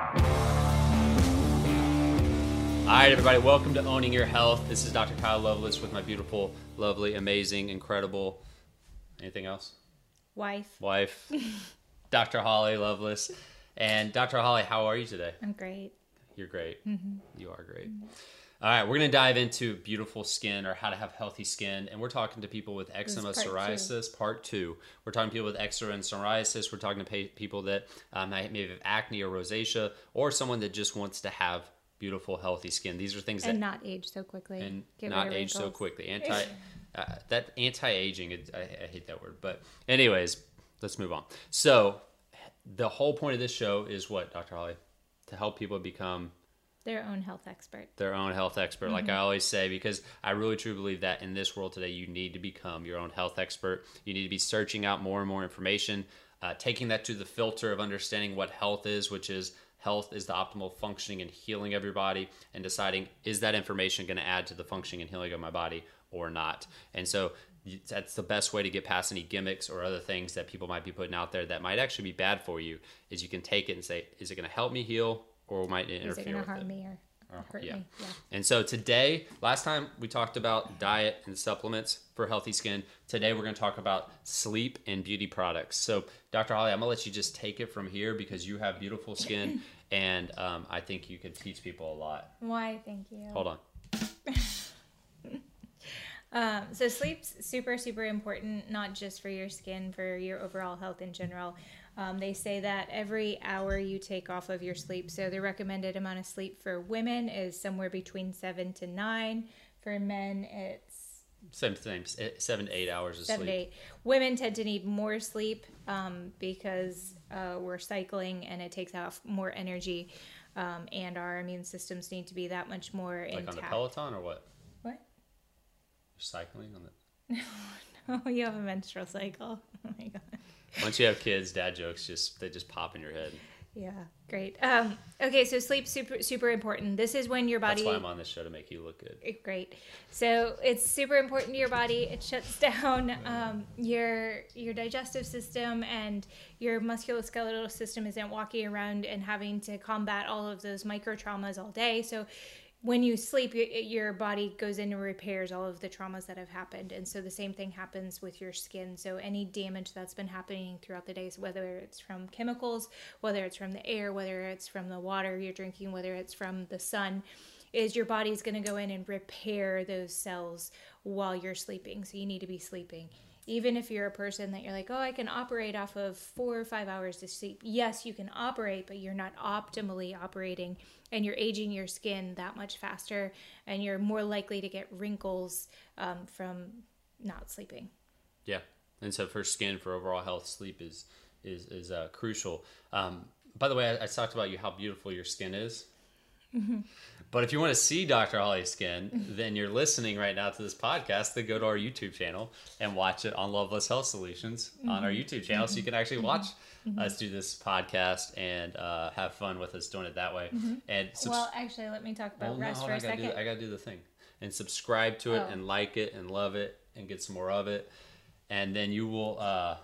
All right, everybody, welcome to Owning Your Health. This is Dr. Kyle Lovelace with my beautiful, lovely, amazing, incredible, anything else? Wife. Wife, Dr. Holly Lovelace. And Dr. Holly, how are you today? I'm great. You're great. Mm-hmm. You are great. Mm-hmm. All right, we're going to dive into beautiful skin or how to have healthy skin. And we're talking to people with eczema, part two. psoriasis, part two. We're talking to people with eczema and psoriasis. We're talking to people that um, maybe have acne or rosacea, or someone that just wants to have beautiful, healthy skin. These are things that And not age so quickly. and Get not age so quickly. Anti uh, that anti-aging. I, I hate that word, but anyways, let's move on. So the whole point of this show is what, Dr. Holly, to help people become Their own health expert. their own health expert, like I always say, because I really truly believe that in this world today, you need to become your own health expert. You need to be searching out more and more information, uh, taking that to the filter of understanding what health is, which is health is the optimal functioning and healing of your body, and deciding is that information going to add to the functioning and healing of my body or not. And so that's the best way to get past any gimmicks or other things that people might be putting out there that might actually be bad for you. Is you can take it and say, is it going to help me heal or might it Is interfere it going with to harm it? me or, or hurt yeah. me? Yeah. And so today, last time we talked about diet and supplements for healthy skin. Today we're going to talk about sleep and beauty products. So, Dr. Holly, I'm going to let you just take it from here because you have beautiful skin, and um, I think you can teach people a lot. Why? Thank you. Hold on. Um, so sleep's super, super important, not just for your skin, for your overall health in general. Um, they say that every hour you take off of your sleep, so the recommended amount of sleep for women is somewhere between seven to nine. For men, it's Same thing, seven to eight hours of seven sleep. eight. Women tend to need more sleep um, because uh, we're cycling and it takes off more energy, um, and our immune systems need to be that much more Like on intact. the Peloton or what? Cycling on the. Oh, you have a menstrual cycle. Oh my god. Once you have kids, dad jokes just they just pop in your head. Yeah, great. Um, okay, so sleep super super important. This is when your That's body why I'm on this show to make you look good. great. So it's super important to your body. It shuts down um, your your digestive system and your musculoskeletal system isn't walking around and having to combat all of those micro traumas all day. So when you sleep, your, your body goes in and repairs all of the traumas that have happened. And so the same thing happens with your skin. So any damage that's been happening throughout the days, whether it's from chemicals, whether it's from the air, whether it's from the water you're drinking, whether it's from the sun, is your body's going to go in and repair those cells while you're sleeping. So you need to be sleeping. Even if you're a person that you're like, oh, I can operate off of four or five hours of sleep. Yes, you can operate, but you're not optimally operating and you're aging your skin that much faster and you're more likely to get wrinkles um, from not sleeping. Yeah, and so for skin, for overall health, sleep is is is uh, crucial. Um, by the way, I, I talked about you how beautiful your skin is. Mm-hmm. But if you want to see Dr. Holly's skin, then you're listening right now to this podcast. Then go to our YouTube channel and watch it on Lovelace Health Solutions on our mm-hmm. YouTube channel, so you can actually mm-hmm. watch us do this podcast and uh, have fun with us doing it that way. And subs- Well, actually, let me talk about well, rest hold for on, a I gotta, do, second. I gotta do the thing and subscribe to it Oh. and like it and love it and get some more of it, and then you will uh,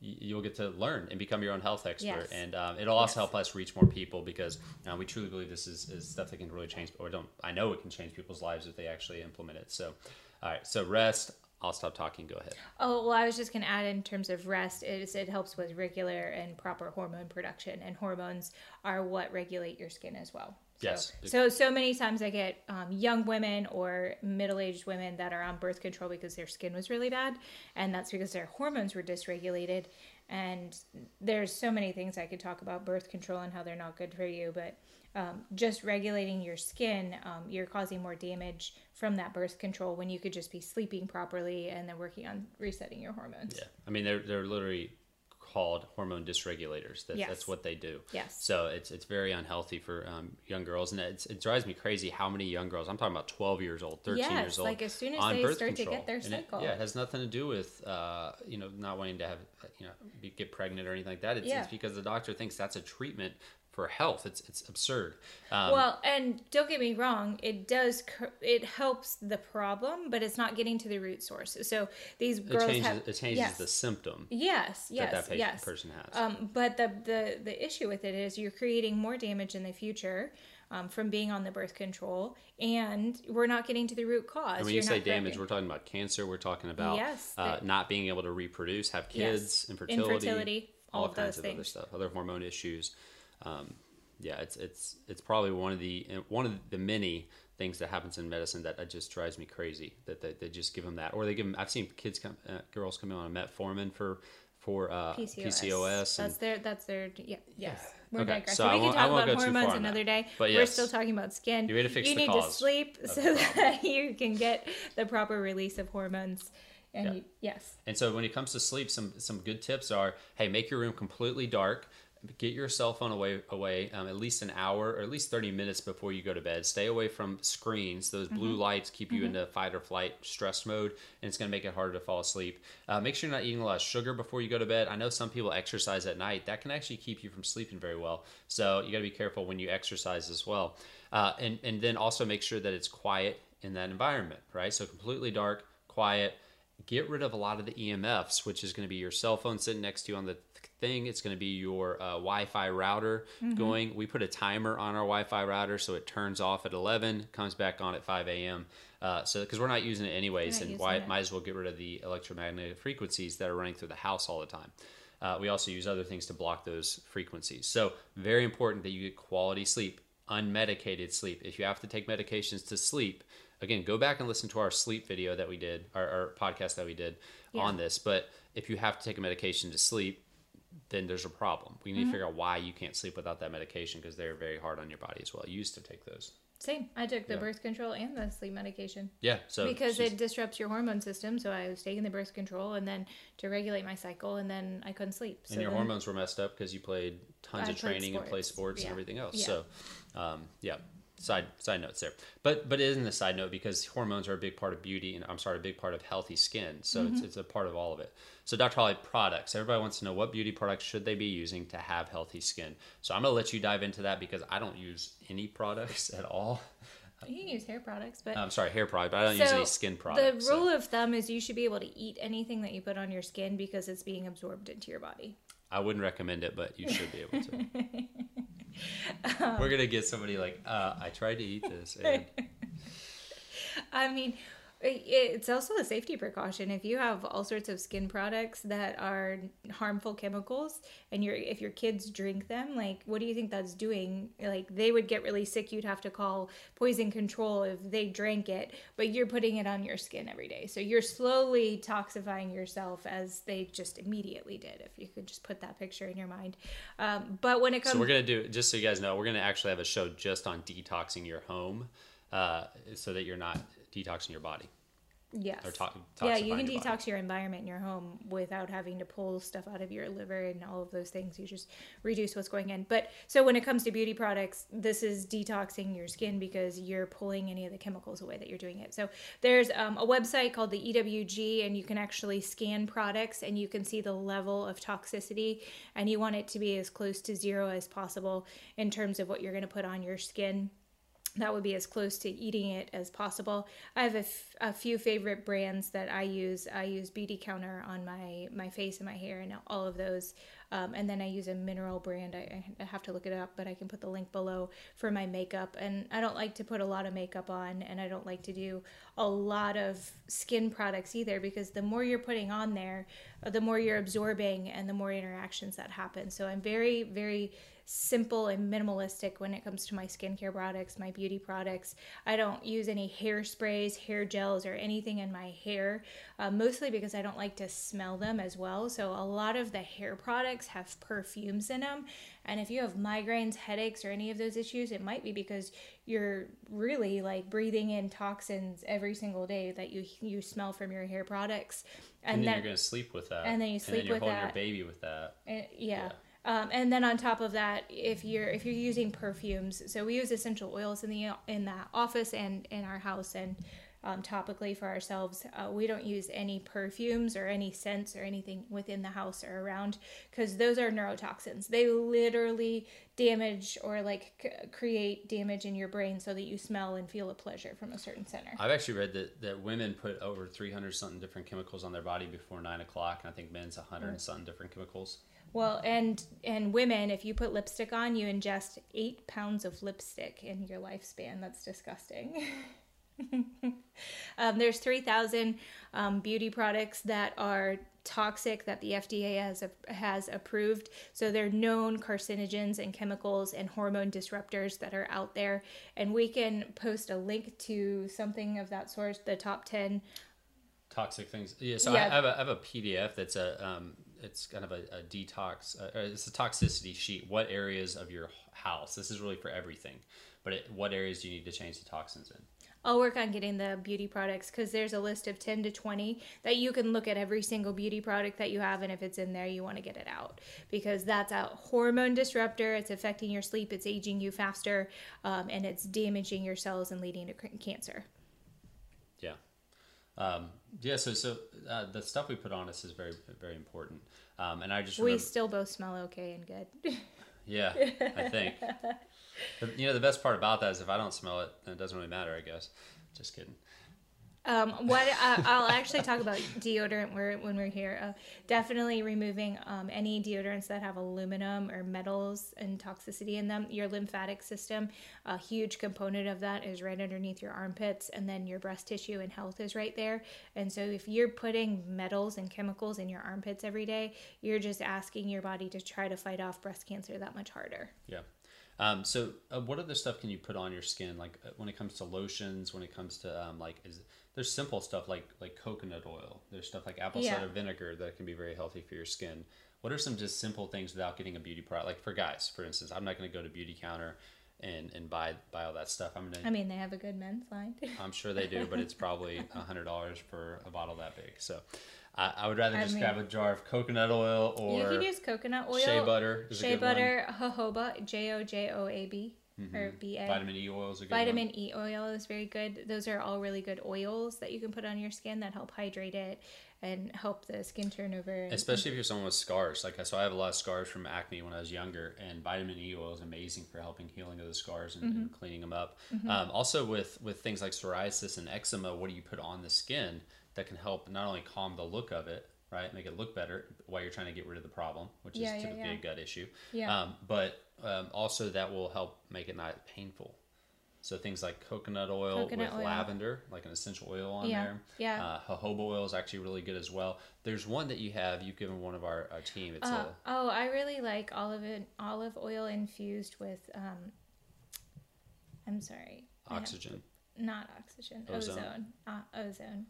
you'll get to learn and become your own health expert, Yes. and um, it'll also Yes. help us reach more people because uh, we truly believe this is, is stuff that can really change or don't I know it can change people's lives if they actually implement it. So, all right, so rest. I'll stop talking. Go ahead. Oh, well, I was just going to add in terms of rest, is it helps with regular and proper hormone production, and hormones are what regulate your skin as well. So, Yes. So, so many times I get um, young women or middle aged women that are on birth control because their skin was really bad, and that's because their hormones were dysregulated. And there's so many things I could talk about birth control and how they're not good for you, but um, just regulating your skin, um, you're causing more damage from that birth control when you could just be sleeping properly and then working on resetting your hormones. Yeah, I mean they're they're literally called hormone dysregulators. That, Yes. That's what they do. Yes. So it's it's very unhealthy for um, young girls, and it's, it drives me crazy how many young girls. I'm talking about 12 years old, 13 Yes, years old. like as soon as on they start to control. get their And it- cycle. yeah, it has nothing to do with uh, you know not wanting to have you know be, get pregnant or anything like that. It's, Yeah. it's because the doctor thinks that's a treatment for health. It's it's absurd. Um, well, and don't get me wrong, it does it helps the problem, but it's not getting to the root source. So these it girls changes have it changes yes. the symptom Yes, yes, that that patient, yes. person has. Um, but the, the the issue with it is you're creating more damage in the future um, from being on the birth control, and we're not getting to the root cause. And when You're say damage, correcting- we're talking about cancer. We're talking about Yes, uh, that- not being able to reproduce, have kids, Yes. infertility, Infertility, all of kinds of other stuff, other hormone issues. Um, yeah, it's it's it's probably one of the one of the many things that happens in medicine that uh, just drives me crazy. That they, they just give them that, or they give them. I've seen kids come, uh, girls come in on metformin for for uh, PCOS. PCOS, and That's their. That's their. Yeah. Yes. We're Okay, digressing. so we can won't- I talk won't about go too far hormones on that. another day. But We're still talking about skin. You need to fix You the need cause to sleep so that you can get the proper release of hormones. And Yeah. you, yes. And so when it comes to sleep, some some good tips are: hey, make your room completely dark. Get your cell phone away away um, at least an hour or at least thirty minutes before you go to bed. Stay away from screens. Those blue Mm-hmm. lights keep you into fight or flight stress mode, and it's going to make it harder to fall asleep. Uh, make sure you're not eating a lot of sugar before you go to bed. I know some people exercise at night. That can actually keep you from sleeping very well. So you got to be careful when you exercise as well. Uh, and and then also make sure that it's quiet in that environment, right? So completely dark, quiet get rid of a lot of the EMFs, which is going to be your cell phone sitting next to you on the thing. It's going to be your uh, Wi-Fi router going. We put a timer on our Wi-Fi router so it turns off at 11, comes back on at 5 a.m. Uh, so because we're not using it anyways, and why might as well get rid of the electromagnetic frequencies that are running through the house all the time. Uh, we also use other things to block those frequencies. So very important that you get quality sleep, unmedicated sleep. If you have to take medications to sleep, again, go back and listen to our sleep video that we did, our, our podcast that we did Yeah. on this. But if you have to take a medication to sleep, then there's a problem. We Mm-hmm. need to figure out why you can't sleep without that medication because they're very hard on your body as well. You used to take those. Same. I took the Yeah. birth control and the sleep medication. Yeah. So because she's- it disrupts your hormone system. So I was taking the birth control and then to regulate my cycle, and then I couldn't sleep. So and your then- hormones were messed up because you played tons I of played training and play sports. sports Yeah. and everything else. Yeah. So, um, yeah, side side notes there. But but it isn't a side note because hormones are a big part of beauty and I'm sorry, a big part of healthy skin. So Mm-hmm. it's, it's a part of all of it. So Dr. Holly, products. Everybody wants to know what beauty products should they be using to have healthy skin. So I'm gonna let you dive into that because I don't use any products at all. You can use hair products, but I'm sorry, hair product, but I don't use any skin products. The so- rule of thumb is you should be able to eat anything that you put on your skin because it's being absorbed into your body. I wouldn't recommend it, but you should be able to. We're gonna get somebody like, uh, I tried to eat this. And I mean, it's also a safety precaution. If you have all sorts of skin products that are harmful chemicals, and your if your kids drink them, like what do you think that's doing? Like they would get really sick. You'd have to call poison control if they drank it. But you're putting it on your skin every day, so you're slowly toxifying yourself as they just immediately did. If you could just put that picture in your mind. Um, but when it comes, So we're gonna do just so you guys know, we're gonna actually have a show just on detoxing your home, uh, so that you're not detoxing your body. Yes. Or to- yeah, you can your body. detox your environment in your home without having to pull stuff out of your liver and all of those things. You just reduce what's going in. But so when it comes to beauty products, this is detoxing your skin because you're pulling any of the chemicals away that you're doing it. So there's um, a website called the EWG, and you can actually scan products and you can see the level of toxicity. And you want it to be as close to zero as possible in terms of what you're going to put on your skin that would be as close to eating it as possible. I have a, f- a few favorite brands that I use. I use Beautycounter on my my face and my hair and all of those. Um, and then I use a mineral brand. I, I have to look it up, but I can put the link below for my makeup. And I don't like to put a lot of makeup on, and I don't like to do a lot of skin products either because the more you're putting on there, the more you're absorbing, and the more interactions that happen. So I'm very very simple and minimalistic when it comes to my skincare products, my beauty products. I don't use any hairsprays, hair gels, or anything in my hair, uh, mostly because I don't like to smell them as well. So a lot of the hair products have perfumes in them. And if you have migraines, headaches, or any of those issues, it might be because you're really like breathing in toxins every single day that you you smell from your hair products. And, And, then then, you're gonna sleep with that. and then you sleep with that. and then you're with holding that. your baby with that. uh, yeah. Um, and then on top of that, if you're if you're using perfumes, so we use essential oils in the in the office and in our house, and um, topically for ourselves. Uh, we don't use any perfumes or any scents or anything within the house or around because those are neurotoxins. They literally damage or like c- create damage in your brain so that you smell and feel a pleasure from a certain center. I've actually read that, that women put over 300 something different chemicals on their body before nine o'clock, and I think men's 100 and something different chemicals. Well, and and women, if you put lipstick on, you ingest eight pounds of lipstick in your lifespan. That's disgusting. um, there's 3,000 um, beauty products that are toxic that the FDA has has approved. So they're known carcinogens and chemicals and hormone disruptors that are out there, and we can post a link to something of that sort. The top 10 toxic things. Yeah, so Yeah. I, have a, I have a PDF that's a um, it's kind of a, a detox. Uh, it's a toxicity sheet. What areas of your house? This is really for everything, but it, what areas do you need to change the toxins in? I'll work on getting the beauty products because there's a list of 10 to 20 that you can look at every single beauty product that you have. And if it's in there, you want to get it out because that's a hormone disruptor. It's affecting your sleep, it's aging you faster, um, and it's damaging your cells and leading to cancer. Yeah. Um, yeah, so so uh, the stuff we put on us is very very important, um, and I just We remember, still both smell okay and good. yeah, I think. But, you know, the best part about that is if I don't smell it, then it doesn't really matter. I guess. Just kidding. Um, what uh, I'll actually talk about deodorant when we're here. Uh, definitely removing um, any deodorants that have aluminum or metals and toxicity in them. Your lymphatic system, a huge component of that is right underneath your armpits, and then your breast tissue and health is right there. And so, if you're putting metals and chemicals in your armpits every day, you're just asking your body to try to fight off breast cancer that much harder. Yeah. Um, so, uh, what other stuff can you put on your skin? Like uh, when it comes to lotions, when it comes to um, like, is there's simple stuff like like coconut oil. There's stuff like apple Yeah. cider vinegar that can be very healthy for your skin. What are some just simple things without getting a beauty product? Like for guys, for instance, I'm not going to go to Beautycounter and and buy buy all that stuff. I'm gonna. I mean, they have a good men's line. I'm sure they do, but it's probably a hundred dollars for a bottle that big. So, I, I would rather I just mean- grab a jar of coconut oil or you can use coconut oil, shea butter. Is shea good one. butter, jojoba, J O J O A B mm-hmm. or B A. Vitamin E oil is a good one. Vitamin E oil is very good. Those are all really good oils that you can put on your skin that help hydrate it and help the skin turnover. and- Especially if you're someone with scars. Like so, I have a lot of scars from acne when I was younger, and vitamin E oil is amazing for helping healing of the scars and, and cleaning them up. Um, also, with with things like psoriasis and eczema, what do you put on the skin that can help not only calm the look of it, right, make it look better while you're trying to get rid of the problem, which Yeah, is yeah, typically yeah. a gut issue. Yeah. Um, but um, also that will help make it not painful. So things like coconut oil Coconut with oil. lavender, like an essential oil on Yeah, there. yeah. Uh, jojoba oil is actually really good as well. There's one that you have. You've given one of our, our team. It's Uh, a oh, I really like olive olive oil infused with. Um, I'm sorry. I have- oxygen. not oxygen, Ozone. ozone, uh, ozone,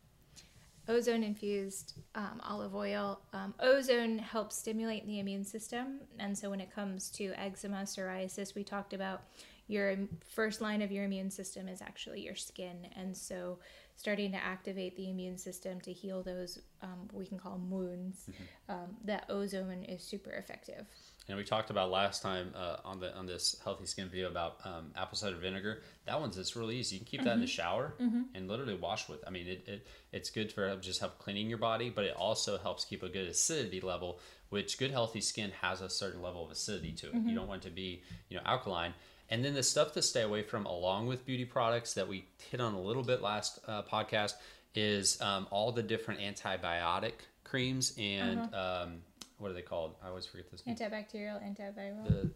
ozone infused um, olive oil. Um, ozone helps stimulate the immune system, and so when it comes to eczema, psoriasis, we talked about your first line of your immune system is actually your skin, and so starting to activate the immune system to heal those um, we can call 'em wounds. Um, that ozone is super effective. And we talked about last time uh, on the on this healthy skin video about um, apple cider vinegar. That one's it's really easy. You can keep that in the shower and literally wash with. I mean, it, it it's good for just help cleaning your body, but it also helps keep a good acidity level. Which good healthy skin has a certain level of acidity to it. You don't want it to be you know alkaline. And then the stuff to stay away from, along with beauty products that we hit on a little bit last uh, podcast, is um, all the different antibiotic creams and um, what are they called? I always forget this. name. Antibacterial, antiviral, The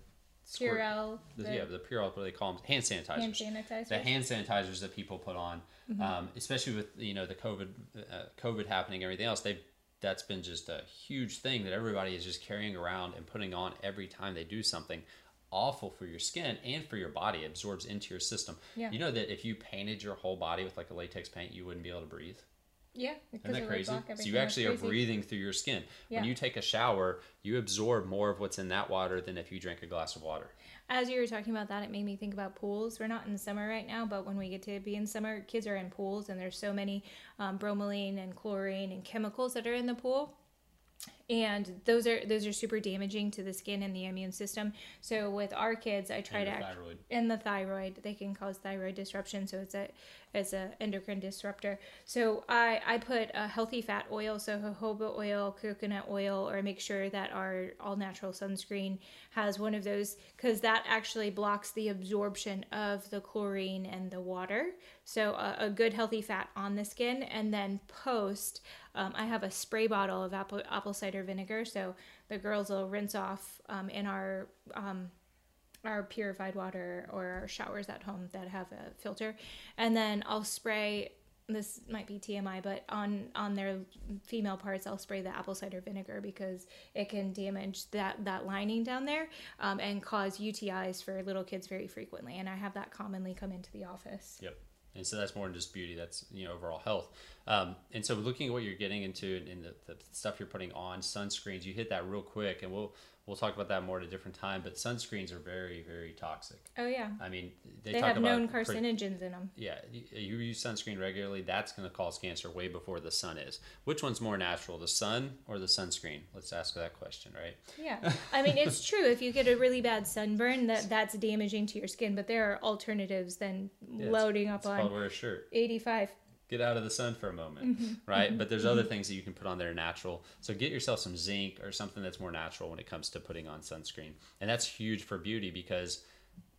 squirt- Purell, the, the yeah, the Purell, what do they call them? Hand sanitizers. hand sanitizers. the hand sanitizers that people put on, um, especially with you know the COVID, uh, COVID happening, everything else. They've that's been just a huge thing that everybody is just carrying around and putting on every time they do something. Awful for your skin and for your body. It absorbs into your system. Yeah. You know that if you painted your whole body with like a latex paint, you wouldn't be able to breathe. Yeah, Isn't that crazy? So you actually are breathing through your skin. When you take a shower, you absorb more of what's in that water than if you drink a glass of water. As you were talking about that, it made me think about pools. We're not in summer right now, but when we get to be in summer, kids are in pools, and there's so many um, bromelain and chlorine and chemicals that are in the pool. And those are those are super damaging to the skin and the immune system. So with our kids, I try And to act, thyroid. and the thyroid they can cause thyroid disruption. So it's a it's a endocrine disruptor. So I I put a healthy fat oil, so jojoba oil, coconut oil, or make sure that our all natural sunscreen has one of those because that actually blocks the absorption of the chlorine and the water. So a, a good healthy fat on the skin, and then post. Um, I have a spray bottle of apple, apple cider vinegar, so the girls will rinse off um, in our um, our purified water or our showers at home that have a filter, and then I'll spray. This might be TMI, but on on their female parts, I'll spray the apple cider vinegar because it can damage that that lining down there um, and cause UTIs for little kids very frequently. And I have that commonly come into the office. Yep. And so that's more than just beauty. That's you know overall health. Um, and so looking at what you're getting into and the, the stuff you're putting on sunscreens, you hit that real quick, and we'll we'll talk about that more at a different time. But sunscreens are very very toxic. Oh yeah, I mean, they, they, talk have about known pre- carcinogens in them. yeah, you, you use sunscreen regularly. That's going to cause cancer way before the sun is. Which one's more natural, the sun or the sunscreen? Let's ask that question, right? Yeah, I mean it's true. If you get a really bad sunburn, that that's damaging to your skin. But there are alternatives than Yeah, loading up It's called on wear a shirt. 85. Get out of the sun for a moment, Mm-hmm. right? But there's other things that you can put on that are natural. So get yourself some zinc or something that's more natural when it comes to putting on sunscreen, and that's huge for beauty because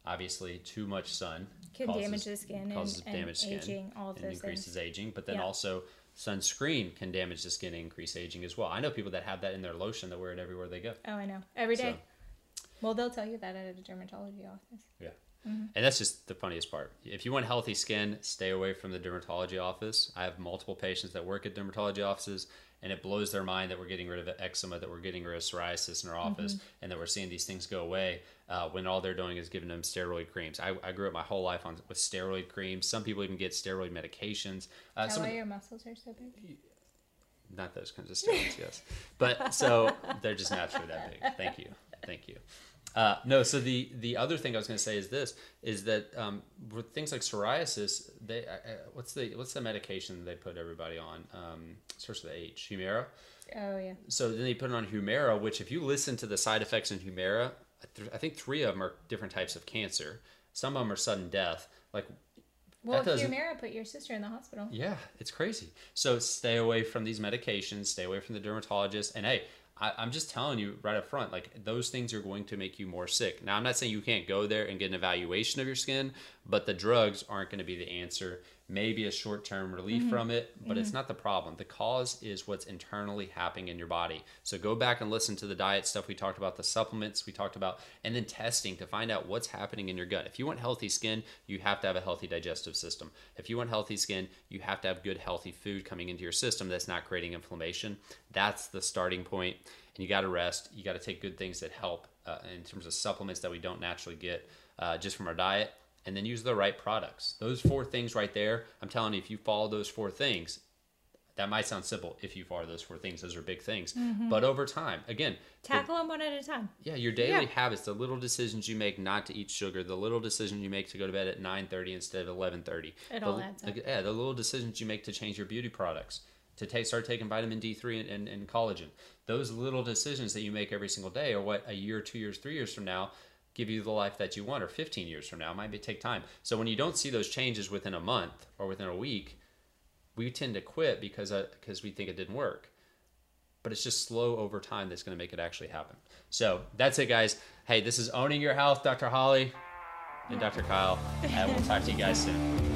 obviously too much sun Can causes, damage the skin and, causes and damaged skin aging, all of and increases things. aging. But then Yeah. also sunscreen can damage the skin and increase aging as well. I know people that have that in their lotion that wear it everywhere they go. Oh, I know. Every day. So- Well, they'll tell you that at a dermatology office. Yeah. Mm-hmm. And that's just the funniest part. If you want healthy skin, stay away from the dermatology office. I have multiple patients that work at dermatology offices, and it blows their mind that we're getting rid of eczema, that we're getting rid of psoriasis in our office, Mm-hmm. and that we're seeing these things go away uh, when all they're doing is giving them steroid creams. I, I grew up my whole life on with steroid creams. Some people even get steroid medications. Uh, that why your muscles are so big? not those kinds of steroids, yes. But so they're just naturally that big. Thank you, thank you. Uh, no, so the the other thing I was going to say is this: is that um, with things like psoriasis, they uh, uh, what's the what's the medication they put everybody on? Um, starts with H, Humira. Oh, yeah. So then they put it on Humira, which if you listen to the side effects in Humira, I th- I think three of them are different types of cancer. Some of them are sudden death. Like Well, doesn't- Humira put your sister in the hospital. yeah, it's crazy. So stay away from these medications, stay away from the dermatologist. And hey, I, I'm just telling you right up front, like those things are going to make you more sick. Now, I'm not saying you can't go there and get an evaluation of your skin, but the drugs aren't going to be the answer. Maybe a short term relief from it, but it's not the problem. The cause is what's internally happening in your body. So go back and listen to the diet stuff we talked about, the supplements we talked about, and then testing to find out what's happening in your gut. If you want healthy skin, you have to have a healthy digestive system. If you want healthy skin, you have to have good, healthy food coming into your system that's not creating inflammation. That's the starting point. And you got to rest. You got to take good things that help uh, in terms of supplements that we don't naturally get uh, just from our diet. And then use the right products. Those four things right there, I'm telling you, if you follow those four things, that might sound simple if you follow those four things. Those are big things. Mm-hmm. But over time, again, the- Tackle them one at a time. yeah, your daily Yeah. habits, the little decisions you make not to eat sugar, the little decision you make to go to bed at 9:30 instead of 11:30. It the, all adds up. Yeah, the little decisions you make to change your beauty products, to take start taking vitamin D3 and, and, and collagen. Those little decisions that you make every single day are what a year, 2 years, 3 years from now give you the life that you want or 15 years from now it might take time. So when you don't see those changes within a month or within a week, we tend to quit because uh, because we think it didn't work but it's just slow over time that's going to make it actually happen. So that's it, guys. Hey, this is Owning Your Health, Dr. Holly and Dr. Kyle. And we'll talk to you guys soon.